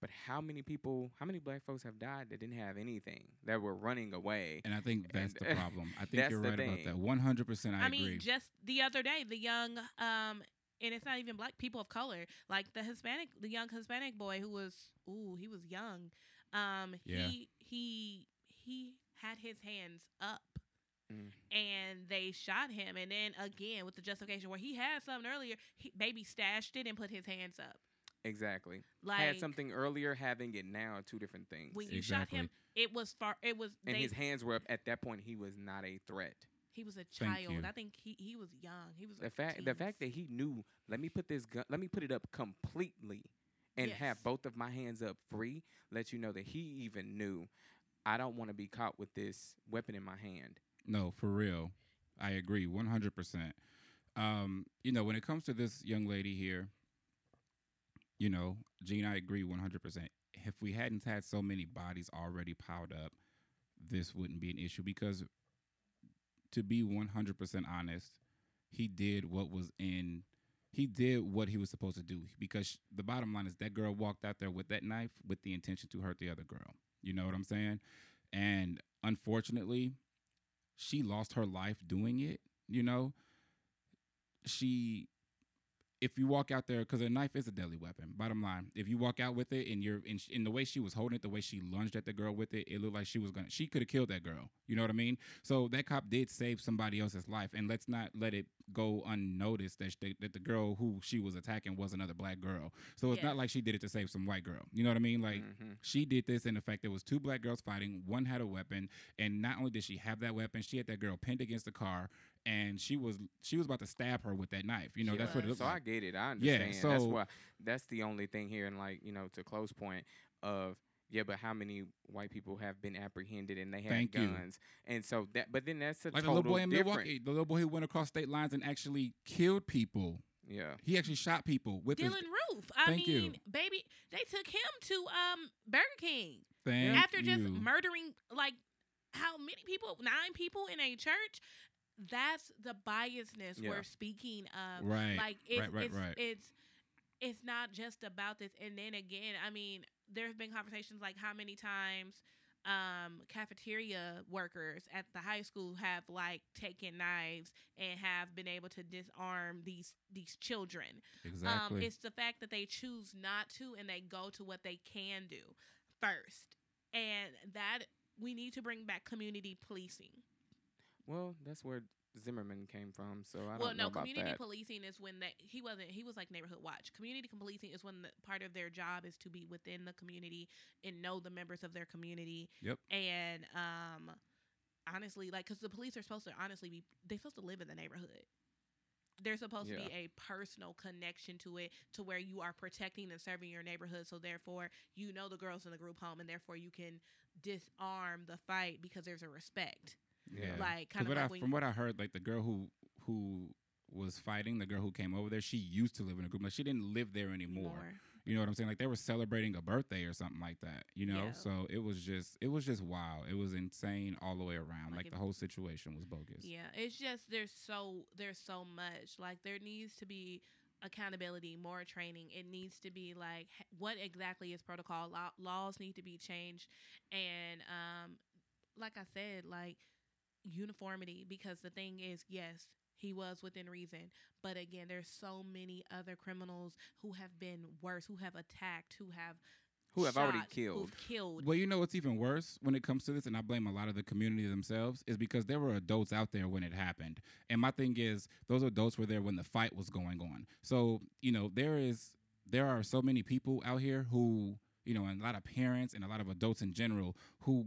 but how many people, how many black folks have died that didn't have anything that were running away?
and I think that's the problem. I [laughs] think you're
the
right about that. One hundred percent. I
I,
agree.
mean, just the other day, the young, um, and it's not even black people of color, like the Hispanic, the young Hispanic boy who was, ooh, he was young. Um,
Yeah.
he he he had his hands up.
Mm.
And they shot him, and then again with the justification where he had something earlier, he, baby stashed it and put his hands up.
Exactly.
Like
Had something earlier, having it now are two different things.
when you shot him, it was far. It was
and
they,
his hands were up at that point. He was not a threat.
He was a child. I think he he was young. He was
The
like
fact, the fact that he knew, let me put this gun, let me put it up completely, and
Yes.
have both of my hands up free, Let you know that he even knew. I don't want to be caught with this weapon in my hand.
No, for real. I agree 100%. Um, you know, when it comes to this young lady here, you know, Gene, I agree 100%. If we hadn't had so many bodies already piled up, this wouldn't be an issue because to be 100% honest, he did what was in he did what he was supposed to do because the bottom line is that girl walked out there with that knife with the intention to hurt the other girl. You know what I'm saying? And unfortunately, she lost her life doing it, you know? She if you walk out there because a knife is a deadly weapon. Bottom line, if you walk out with it and you're in, in the way she was holding it, the way she lunged at the girl with it, it looked like she was gonna. She could have killed that girl. You know what I mean? So that cop did save somebody else's life, and let's not let it go unnoticed that she, that the girl who she was attacking was another black girl. So it's
Yes.
not like she did it to save some white girl. You know what I mean? Like
Mhm.
she did this in the fact there was two black girls fighting. One had a weapon, and not only did she have that weapon, she had that girl pinned against the car, and she was she was about to stab her with that knife. You know,
She
that's what it
was.
looked
So I get it. I
Yeah,
understand. that's
so-
why. That's the only thing here, and like you know, to close point of yeah, but how many white people have been apprehended and they have
Thank you.
guns? And so that, but then that's a
like the little boy in
different.
Milwaukee, the little boy who went across state lines and actually killed people.
Yeah.
He actually shot people with his.
Dylann Roof. I
Thank you.
mean, baby, they took him to um Burger King
Thank
after just murdering like how many people? Nine people in a church. That's the biasness
Yeah.
we're speaking of.
Right,
Like it's
right, right,
it's,
right.
it's it's not just about this. And then again, I mean, there have been conversations like how many times um cafeteria workers at the high school have like taken knives and have been able to disarm these these children
exactly.
um, it's the fact that they choose not to and they go to what they can do first. And that we need to bring back community policing.
Well, that's where Zimmerman came from. So I
well,
don't know
no,
about
community
that.
policing is when they he wasn't he was like neighborhood watch. Community policing is when the, part of their job is to be within the community and know the members of their community.
Yep.
And um honestly like cuz the police are supposed to honestly be they're supposed to live in the neighborhood. There's supposed to be a personal connection to it to where you are protecting and serving your neighborhood so therefore you know the girls in the group home and therefore you can disarm the fight because there's a respect.
Yeah.
Like kind of like
I, from what I heard, like the girl who who was fighting, the girl who came over there, she used to live in a group. Like she didn't live there anymore.
more.
You know what I'm saying? Like they were celebrating a birthday or something like that. You know,
Yeah.
so it was just it was just wild. It was insane all the way around.
Like
Like, the whole situation was bogus.
Yeah, it's just there's so there's so much. Like there needs to be accountability, more training. It needs to be like what exactly is protocol? Law, laws need to be changed, and um, like I said, like uniformity. Because the thing is, yes, he was within reason, but again, there's so many other criminals who have been worse, who have attacked, who have
Who have already killed.
who've killed.
Well, you know what's even worse when it comes to this, and I blame a lot of the community themselves, is because there were adults out there when it happened. And my thing is, those adults were there when the fight was going on. So, you know, there is there are so many people out here who, you know, and a lot of parents and a lot of adults in general who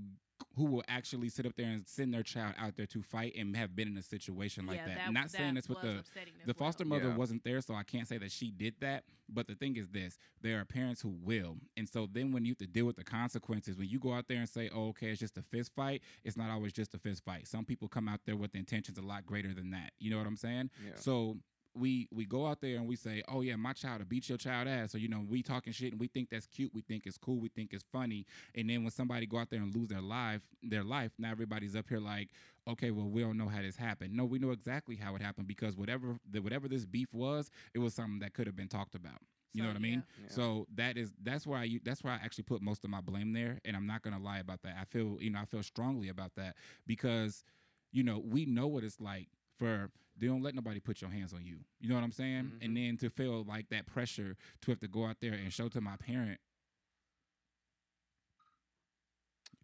who will actually sit up there and send their child out there to fight and have been in a situation like
yeah,
that. Not saying that's what
was
the
upsetting as
the
well.
foster mother
Yeah.
wasn't there, so I can't say that she did that. But the thing is this: there are parents who will, and so then when you have to deal with the consequences, when you go out there and say, "Oh, okay, it's just a fist fight," it's not always just a fist fight. Some people come out there with intentions a lot greater than that. You know what I'm saying?
Yeah.
So we we go out there and we say, "Oh yeah, my child will beat your child ass." So you know, we talking shit and we think that's cute, we think it's cool, we think it's funny, and then when somebody go out there and lose their life, their life, now everybody's up here like, "Okay, well we don't know how this happened." No, we know exactly how it happened because whatever the, whatever this beef was, it was something that could have been talked about. You know what I mean?
yeah.
So that is that's where I that's where I actually put most of my blame there, and I'm not gonna lie about that. I feel you know I feel strongly about that because you know we know what it's like for they don't let nobody put your hands on you. You know what I'm saying?
Mhm.
And then to feel like that pressure to have to go out there and show to my parent.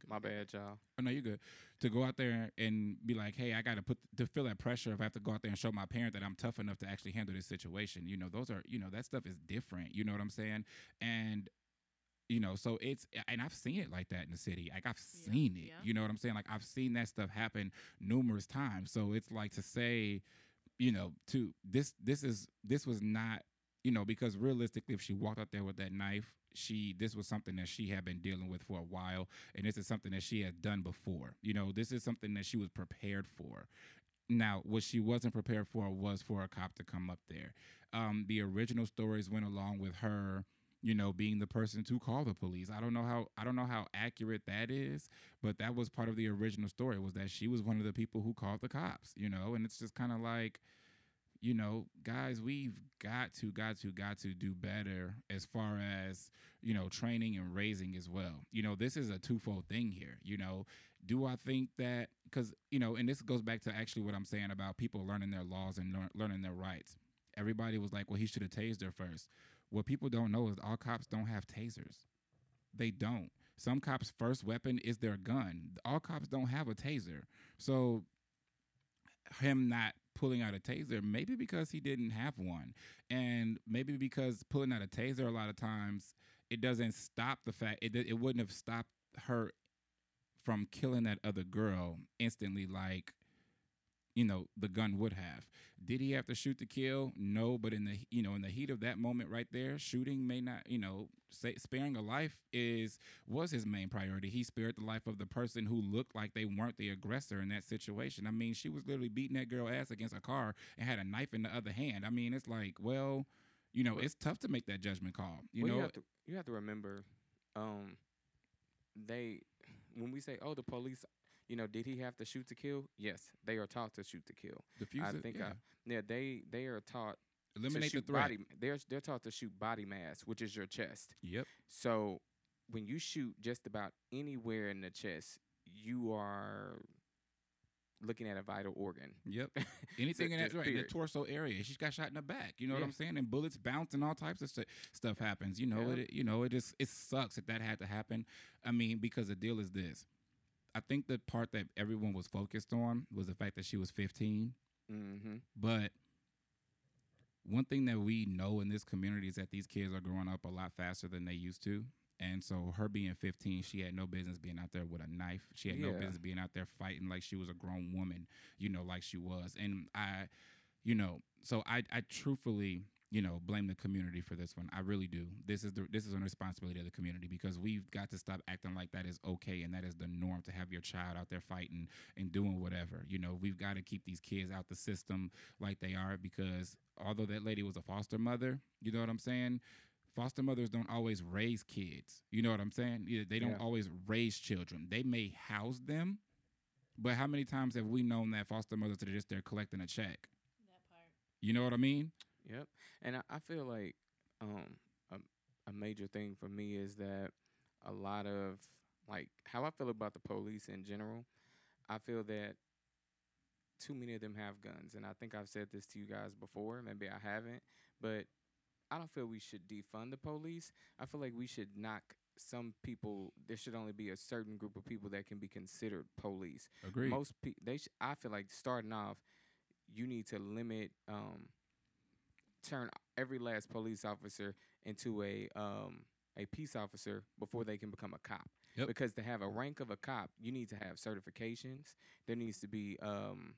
My bad, y'all.
Oh no, you're good. To go out there and be like, hey, I got to put to feel that pressure if I have to go out there and show my parent that I'm tough enough to actually handle this situation. You know, those are you know that stuff is different. You know what I'm saying? And you know, so it's and I've seen it like that in the city. Like I've
Yeah,
seen it.
yeah.
You know what I'm saying? Like I've seen that stuff happen numerous times. So it's like to say, you know, to this this is this was not you know because realistically if she walked out there with that knife she this was something that she had been dealing with for a while and this is something that she had done before you know this is something that she was prepared for now what she wasn't prepared for was for a cop to come up there um, the original stories went along with her you know being the person to call the police i don't know how i don't know how accurate that is but that was part of the original story was that she was one of the people who called the cops you know and it's just kind of like you know, guys, we've got to, got to, got to do better as far as, you know, training and raising as well. You know, this is a twofold thing here. You know, do I think that, because, you know, and this goes back to actually what I'm saying about people learning their laws and lear- learning their rights. Everybody was like, well, he should have tased her first. What people don't know is all cops don't have tasers. They don't. Some cops' first weapon is their gun. All cops don't have a taser. So him not pulling out a taser, maybe because he didn't have one. And maybe because pulling out a taser a lot of times it doesn't stop the fact it it wouldn't have stopped her from killing that other girl instantly like you know the gun would have. Did he have to shoot to kill? No but in the you know in the heat of that moment right there shooting may not you know say, sparing a life is was his main priority. He spared the life of the person who looked like they weren't the aggressor in that situation. I mean she was literally beating that girl ass against a car and had a knife in the other hand. I mean it's like well you know it's tough to make that judgment call you
well,
know?
you have to you have to remember, um, they when we say, oh, the police, you know, did he have to shoot to kill? Yes, they are taught to shoot to kill.
diffuse
I
it,
think
yeah.
I, yeah, they they are taught
eliminate
to
the threat
body. They're they're taught to shoot body mass, which is your chest.
yep
So when you shoot just about anywhere in the chest, you are looking at a vital organ.
Yep. [laughs] Anything in that right, in the torso area. She's got shot in the back. You know what I'm saying? And bullets bounce and all types of stu- stuff happens. You know
Yeah.
it. You know it just it sucks that that had to happen. I mean, because the deal is this. I think the part that everyone was focused on was the fact that she was 15.
Mm-hmm.
But one thing that we know in this community is that these kids are growing up a lot faster than they used to. And so her being 15, she had no business being out there with a knife. She had no business being out there fighting like she was a grown woman, you know, like she was. And I, you know, so I, I truthfully, you know, blame the community for this one. I really do. This is the this is a responsibility of the community because we've got to stop acting like that is okay and that is the norm to have your child out there fighting and doing whatever. You know, we've got to keep these kids out the system like they are because although that lady was a foster mother, you know what I'm saying? Foster mothers don't always raise kids. You know what I'm saying? They don't
Yeah.
always raise children. They may house them, but how many times have we known that foster mothers are just there collecting a check?
That part.
You know what I mean?
Yep. And I, I feel like um a, a major thing for me is that a lot of like how I feel about the police in general, I feel that too many of them have guns. And I think I've said this to you guys before, maybe I haven't, but I don't feel we should defund the police. I feel like we should knock some people there should only be a certain group of people that can be considered police
Agreed.
most people they sh- i feel like starting off you need to limit um turn every last police officer into a um a peace officer before they can become a cop
Yep.
because to have a rank of a cop you need to have certifications there needs to be um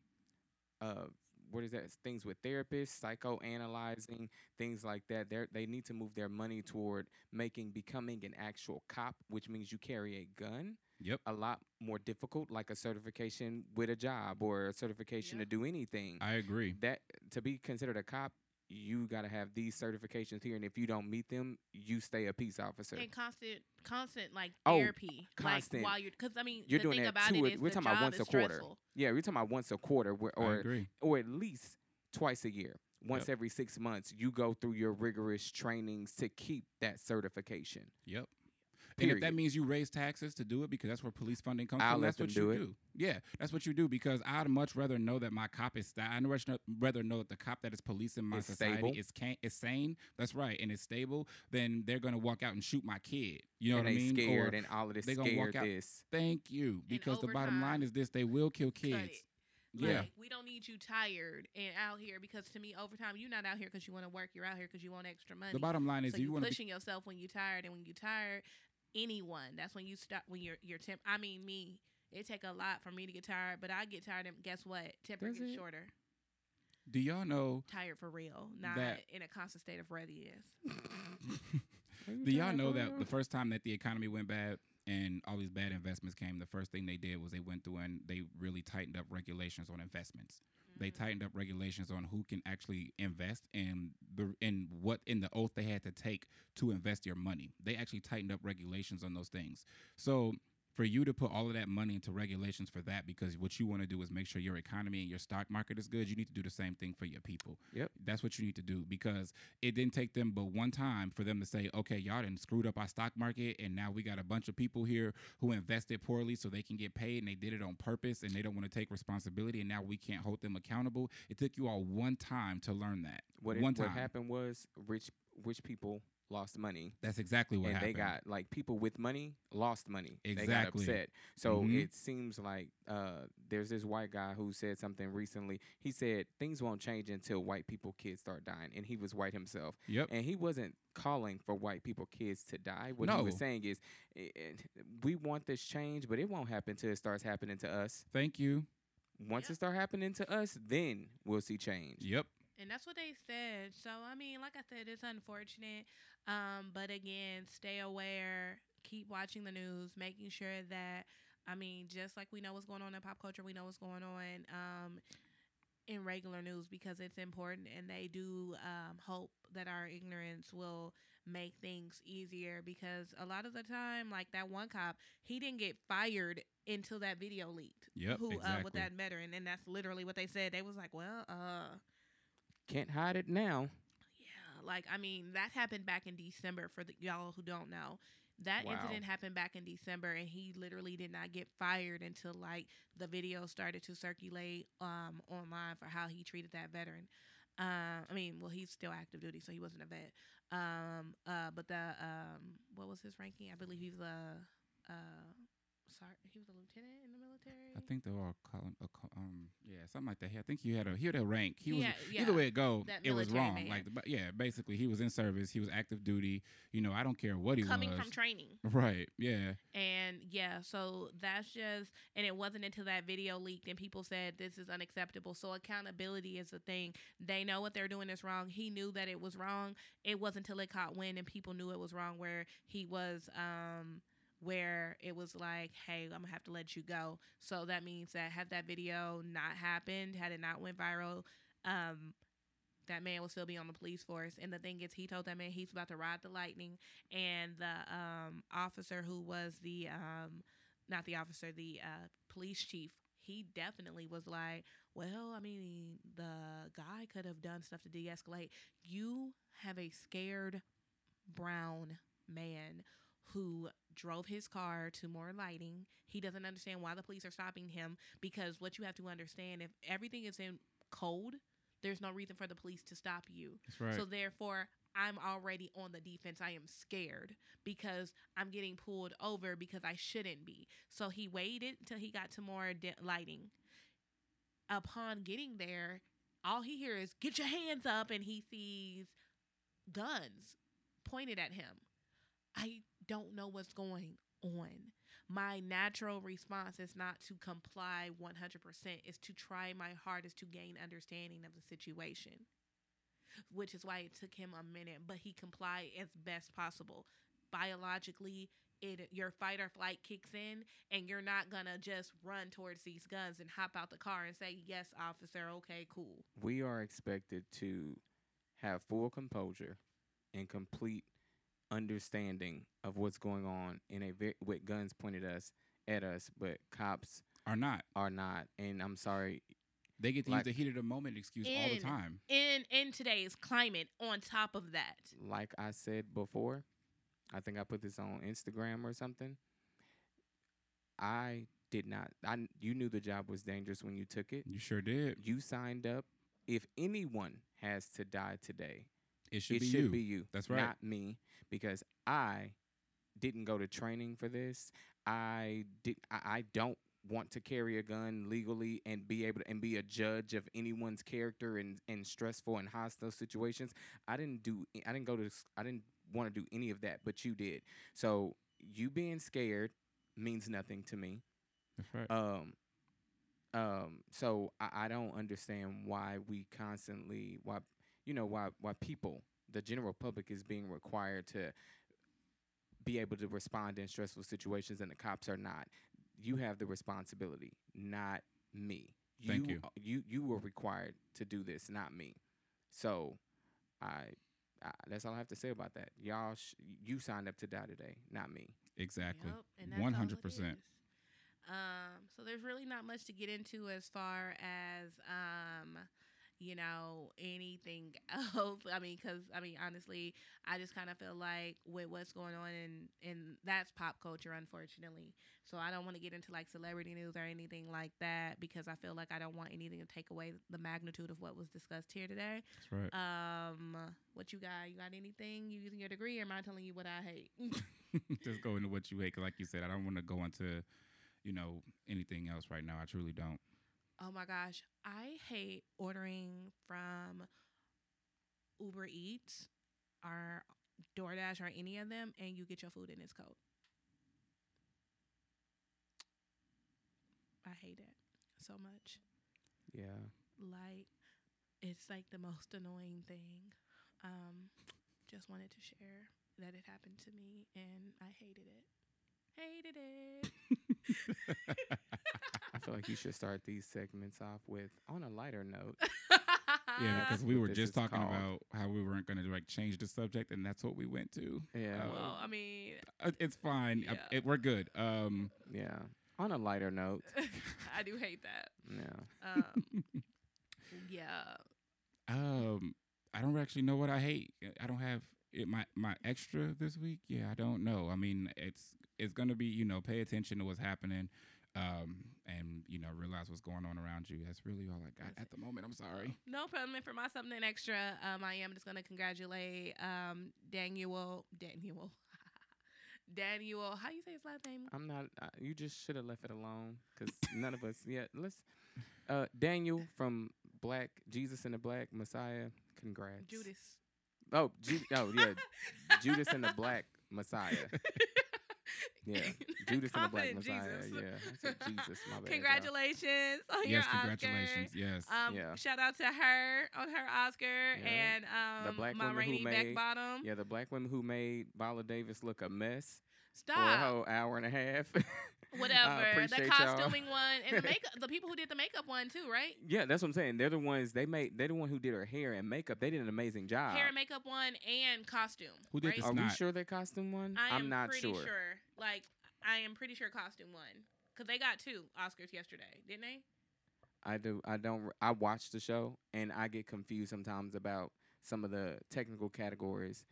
uh what is that things with therapists psychoanalyzing things like that they they need to move their money toward making becoming an actual cop which means you carry a gun
Yep.
a lot more difficult, like a certification with a job or a certification
Yeah.
to do anything.
I agree.
that to be considered a cop, you got to have these certifications here, and if you don't meet them, you stay a peace officer.
And constant, constant like
Oh,
therapy,
constant.
like while you're, because I mean,
You're
the
doing
thing
that
about
two
it
we're
the
talking about once a quarter.
stressful.
yeah, we're talking about once a quarter, where,
I
or or at least twice a year. Once every six months, you go through your rigorous trainings to keep that certification.
Yep. And if that means you raise taxes to do it because that's where police funding comes
I'll
from,
let
that's
them
what
do
you
it.
do. Yeah, that's what you do because I'd much rather know that my cop is. sta- I'd much rather know that the cop that is policing my
Is
society
stable.
is can is sane. That's right, and is stable. Then they're gonna walk out and shoot my kid. You know
and
what I mean?
scared
Or
and all of this
they gonna walk
scared
out-
this.
thank you because the bottom line is this: they will kill kids.
it.
Yeah.
We don't need you tired and out here because to me, overtime, you're not out here because you want to work. You're out here because you want extra money.
The bottom line is
so
you
you
want to be
pushing yourself when you're tired, and when you're tired, anyone. That's when you stop. When you're you're temp. I mean, me. It take a lot for me to get tired, but I get tired, and guess what? Temper
Does
gets shorter.
Do y'all know?
Tired for real, not
That-
in a constant state of readiness. [laughs]
Do y'all know that the first time that the economy went bad and all these bad investments came, the first thing they did was they went through and they really tightened up regulations on investments. They
Mm-hmm.
tightened up regulations on who can actually invest and the in what in the oath they had to take to invest your money. They actually tightened up regulations on those things. So for you to put all of that money into regulations for that because what you want to do is make sure your economy and your stock market is good, you need to do the same thing for your people.
Yep.
That's what you need to do because it didn't take them but one time for them to say, okay, y'all done screwed up our stock market and now we got a bunch of people here who invested poorly so they can get paid and they did it on purpose and they don't want to take responsibility and now we can't hold them accountable. It took you all one time to learn that.
What, it, what happened was rich rich people lost money.
That's exactly what
and
happened.
they got like people with money lost money. Exactly. They got
Exactly.
upset. So
Mhm.
it seems like uh, there's this white guy who said something recently. He said things won't change until white people kids start dying, and he was white himself.
Yep.
And he wasn't calling for white people kids to die. What he was saying is, eh, eh, we want this change, but it won't happen until it starts happening to us.
Thank you.
Once
Yep.
it start happening to us, then we'll see change.
Yep.
And that's what they said. So I mean, like I said, it's unfortunate. Um, but again, stay aware, keep watching the news, making sure that I mean, just like we know what's going on in pop culture, we know what's going on um in regular news because it's important and they do um hope that our ignorance will make things easier because a lot of the time like that one cop he didn't get fired until that video leaked
Yep,
who uh, with that veteran and that's literally what they said they was like well uh
Can't hide it now.
yeah, like I mean, that happened back in December for the y'all who don't know. That
Wow.
incident happened back in December and he literally did not get fired until like the video started to circulate um online for how he treated that veteran. Um I mean, well he's still active duty, so he wasn't a vet. Um uh but the um what was his ranking? I believe he's a uh sorry, he was a lieutenant in the military.
I think they all call him, a co- um, yeah, something like that. I think he had a he had a rank. He was
Yeah,
either way it go,
that
it was wrong.
man.
Like, the, yeah, basically he was in service. He was active duty. You know, I don't care what he was
coming
was.
from training. [laughs]
right. Yeah.
And yeah, so that's just, and it wasn't until that video leaked and people said this is unacceptable. So accountability is the thing. They know what they're doing is wrong. He knew that it was wrong. It wasn't until it caught wind and people knew it was wrong where he was, um, where it was like, hey, I'm gonna have to let you go. So that means that had that video not happened, had it not went viral, um, that man will still be on the police force. And the thing is, he told that man he's about to ride the lightning. And the um, officer who was the, um, not the officer, the uh, police chief, he definitely was like, well, I mean, the guy could have done stuff to de escalate. You have a scared brown man who drove his car to more lighting. He doesn't understand why the police are stopping him because what you have to understand if everything is in code, there's no reason for the police to stop you.
That's right.
So therefore, I'm already on the defense. I am scared because I'm getting pulled over because I shouldn't be. So he waited until he got to more de- lighting. Upon getting there, all he hears is "Get your hands up," and he sees guns pointed at him. I don't know what's going on. My natural response is not to comply 100%, is to try my hardest to gain understanding of the situation which is why it took him a minute, but he complied as best possible. Biologically, it your fight or flight kicks in, and you're not gonna just run towards these guns and hop out the car and say, "Yes, officer, okay, cool."
we are expected to have full composure and complete understanding of what's going on in a ve- with guns pointed us at us, but cops
are not.
are not. And I'm sorry,
They get to
Like-
use the heat of the moment excuse all the time.
In in today's climate, on top of that,
like I said before, I think I put this on Instagram or something. I did not. I you knew the job was dangerous when you took it.
You sure did.
You signed up. If anyone has to die today,
It should
it
be
should
you.
be you.
That's right.
Not me, because I didn't go to training for this. I did. I, I don't want to carry a gun legally and be able to and be a judge of anyone's character in in stressful and hostile situations. I didn't do. I didn't go to. I didn't want to do any of that, but you did. So you being scared means nothing to me.
That's right.
Um, um, so I, I don't understand why we constantly why you know why why people the general public is being required to be able to respond in stressful situations and the cops are not. You have the responsibility, not me.
Thank you.
You you were required to do this, not me. So I. I that's all I have to say about that. Y'all, sh- you signed up to die today, not me.
exactly.
Yep, and that's
One
all
hundred
it
percent.
Um, so there's really not much to get into as far as um, you know, anything [laughs] else. I mean, because I mean, honestly, I just kind of feel like with what's going on and in that's pop culture, unfortunately. So I don't want to get into like celebrity news or anything like that because I feel like I don't want anything to take away the magnitude of what was discussed here today.
That's right.
Um, what you got? You got anything? You using your degree, or am I telling you what I hate? [laughs]
Just go into what you hate. 'cause like you said, I don't want to go into, you know, anything else right now. I truly don't.
Oh my gosh, I hate ordering from Uber Eats or DoorDash or any of them, and you get your food in its cold. I hate it so much.
Yeah.
Like, it's like the most annoying thing. Um, just wanted to share that it happened to me, and I hated it. Hated it. [laughs] [laughs]
I feel like you should start these segments off with on a lighter note. [laughs]
Yeah, because we were just talking
called.
about how we weren't going to like change the subject, and that's what we went to.
Yeah.
Uh,
well, I mean,
Uh, It's fine.
Yeah.
It, we're good. Um,
Yeah. On a lighter note. [laughs]
I do hate that.
Yeah.
Um, [laughs] yeah.
um, I don't actually know what I hate. I don't have it. My my extra this week. Yeah, I don't know. I mean, it's it's gonna be you know pay attention to what's happening, um, and you know realize what's going on around you. That's really all I got
That's
at the moment. I'm sorry.
No problem. And for my something extra, um, I am just gonna congratulate um Daniel Daniel [laughs] Daniel. How you say his last name?
I'm not. Uh, you just should have left it alone because none of us. [laughs] Yeah. Let's. Uh, Daniel from Black Jesus and the Black Messiah. Congrats.
Judas.
Oh, Ju- oh yeah. [laughs] Judas and the Black Messiah. Yeah. [laughs] Judas and the Black
Confident
Messiah.
Jesus.
Yeah. I said [laughs] Jesus. My bad. y'all.
Congratulations on your
yes,
Oscar.
congratulations. Yes.
Um,
Yeah.
shout out to her on her Oscar
Yeah.
and um,
The black
my
woman who
rainy
made- Yeah, the black women who made Viola Davis look a mess for a whole hour and a half. [laughs]
Whatever. the
appreciate y'all.
costuming one and the makeup. the people who did the makeup one too, right? [laughs]
yeah, that's what I'm saying. They're the ones they made. They're the one who did her hair and makeup. They did an amazing job.
Hair and makeup one and costume.
Who did
right?
the
Are we sure they costume one?
I am
am not
pretty
sure.
Like I am pretty sure costume one. because they got two Oscars yesterday, didn't they?
I do. I don't. I watch the show and I get confused sometimes about some of the technical categories.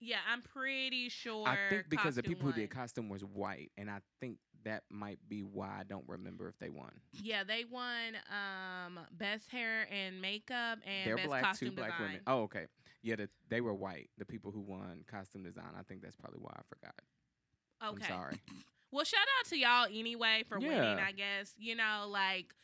Yeah, I'm pretty sure.
I think because the
costume
people who did costume was white, and I think that might be why I don't remember if they won.
Yeah, they won um best hair and makeup and
They're
best
black
costume
too, black
design.
women. Oh, okay. Yeah, the, they were white. The people who won costume design. I think that's probably why I forgot.
Okay.
I'm sorry. [laughs]
Well, shout out to y'all anyway for winning. I guess you know, like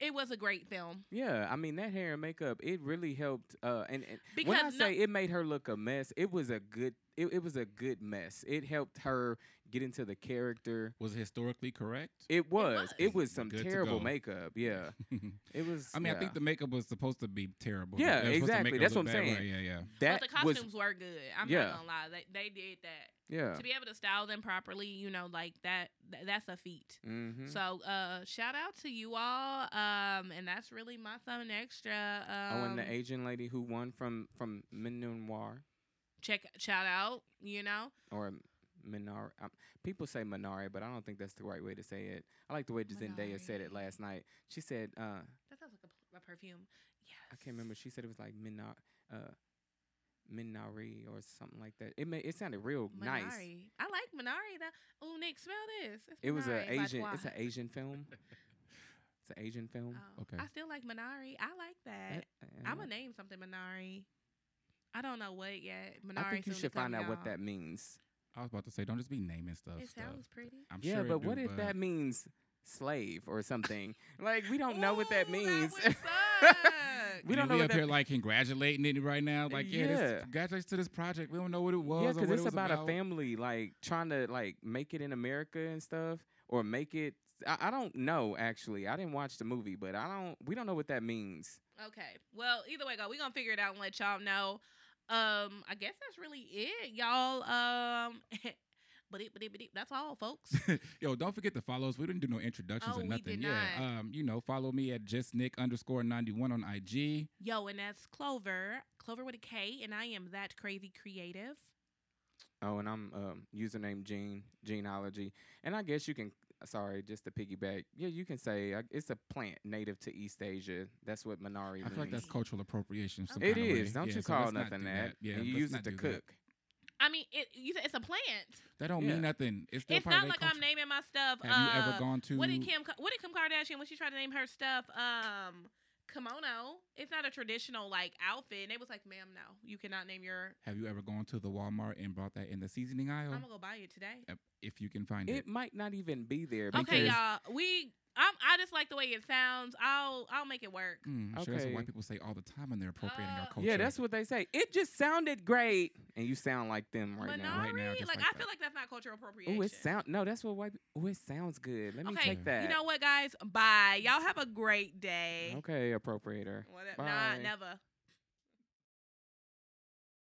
it was a great film
Yeah, I mean that hair and makeup, it really helped. Uh, and, and
because
when I
no-
say it made her look a mess, it was a good. It, it was a good mess. It helped her get into the character.
Was it historically correct?
It was. It was,
was.
some
Good
terrible makeup. Yeah, [laughs] it was.
I mean, I think the makeup was supposed to be terrible.
Yeah,
They were supposed to make
exactly. That's what I'm
that way.
saying.
Yeah, yeah.
that
but the
was.
costumes were good. I'm
Yeah.
not gonna lie, they they did that.
Yeah.
To be able to style them properly, you know, like that, th- that's a feat.
Mm-hmm.
So, uh, shout out to you all. Um, and that's really my something extra. Um,
oh, and the Asian lady who won from from Minnoir
check shout out. You know,
or Minari. Um, people say Minari, but I don't think that's the right way to say it. I like the way Zendaya said it last night. She said, uh,
that sounds like a, a perfume. Yes.
I can't remember. She said it was like Minar. Uh, Minari or something like that. It may, it sounded real nice.
I like Minari. That oh Nick, smell this. It's
It was an Asian. It's an Asian film. It's an Asian film.
Oh,
Okay.
I still like Minari. I like that.
Uh,
I'm gonna name something Minari. I don't know what yet. Minari.
I think you should find out what
y'all.
that means.
I was about to say, don't just be naming stuff.
It
stuff.
sounds pretty.
I'm
yeah,
sure
but
do,
what if
but
that means slave or something? [laughs] like we don't know what that
Ooh,
means.
would [laughs] suck.
we don't know
we
what
up
that
here like congratulating it right now. Like, yeah, this,
Yeah.
congratulations to this project. We don't know what it was.
Yeah, because it's
it was
about,
about
a family like trying to like make it in America and stuff, or make it. I, I don't know actually. I didn't watch the movie, but I don't. We don't know what that means.
Okay. Well, either way, go. We're gonna figure it out and let y'all know. Um, I guess that's really it, y'all. Um, [laughs] but it, but it, but it, that's all, folks. [laughs]
Yo, don't forget to follow us. We didn't do no introductions
Oh,
or
we
nothing.
did
yeah.
not.
Um, you know, follow me at just Nick underscore ninety one on IG.
Yo, and that's Clover, Clover with a K, and I am that crazy creative.
Oh, and I'm um, username Gene Genealogy, and I guess you can. Sorry, just to piggyback. Yeah, you can say uh, it's a plant native to East Asia. That's what Minari
I
means.
feel like that's cultural appropriation. Some
It
kinda way.
Don't
Yeah,
you
so
call
let's not
nothing
do
that.
Yeah,
and you use it to
do that.
cook.
I mean, it. You said it's a plant.
That don't
Yeah.
mean nothing. It's still
It's
part
not
their
like I'm naming my stuff.
Have
uh,
you ever gone to?
What did Kim? What did Kim Kardashian when she tried to name her stuff? Um, kimono. It's not a traditional like outfit. And it was like, ma'am, no, you cannot name your.
Have you ever gone to the Walmart and brought that in the seasoning aisle?
I'm gonna go buy it today.
If you can find it.
It might not even be there.
Okay, y'all. We. I'm, I just like the way it sounds. I'll. I'll make it work.
Mm, I'm sure that's what white people say all the time when they're appropriating
Uh,
our culture.
Yeah, that's what they say. It just sounded great, and you sound like them right
Minari,
now.
Right now,
like,
like
I
that.
feel like that's not cultural appropriation.
Oh, it sound no. That's what white. Oh, it sounds good. Let me
okay,
take that.
you know what, guys? Bye. Y'all have a great day.
Okay, appropriator.
What,
Bye.
nah, never.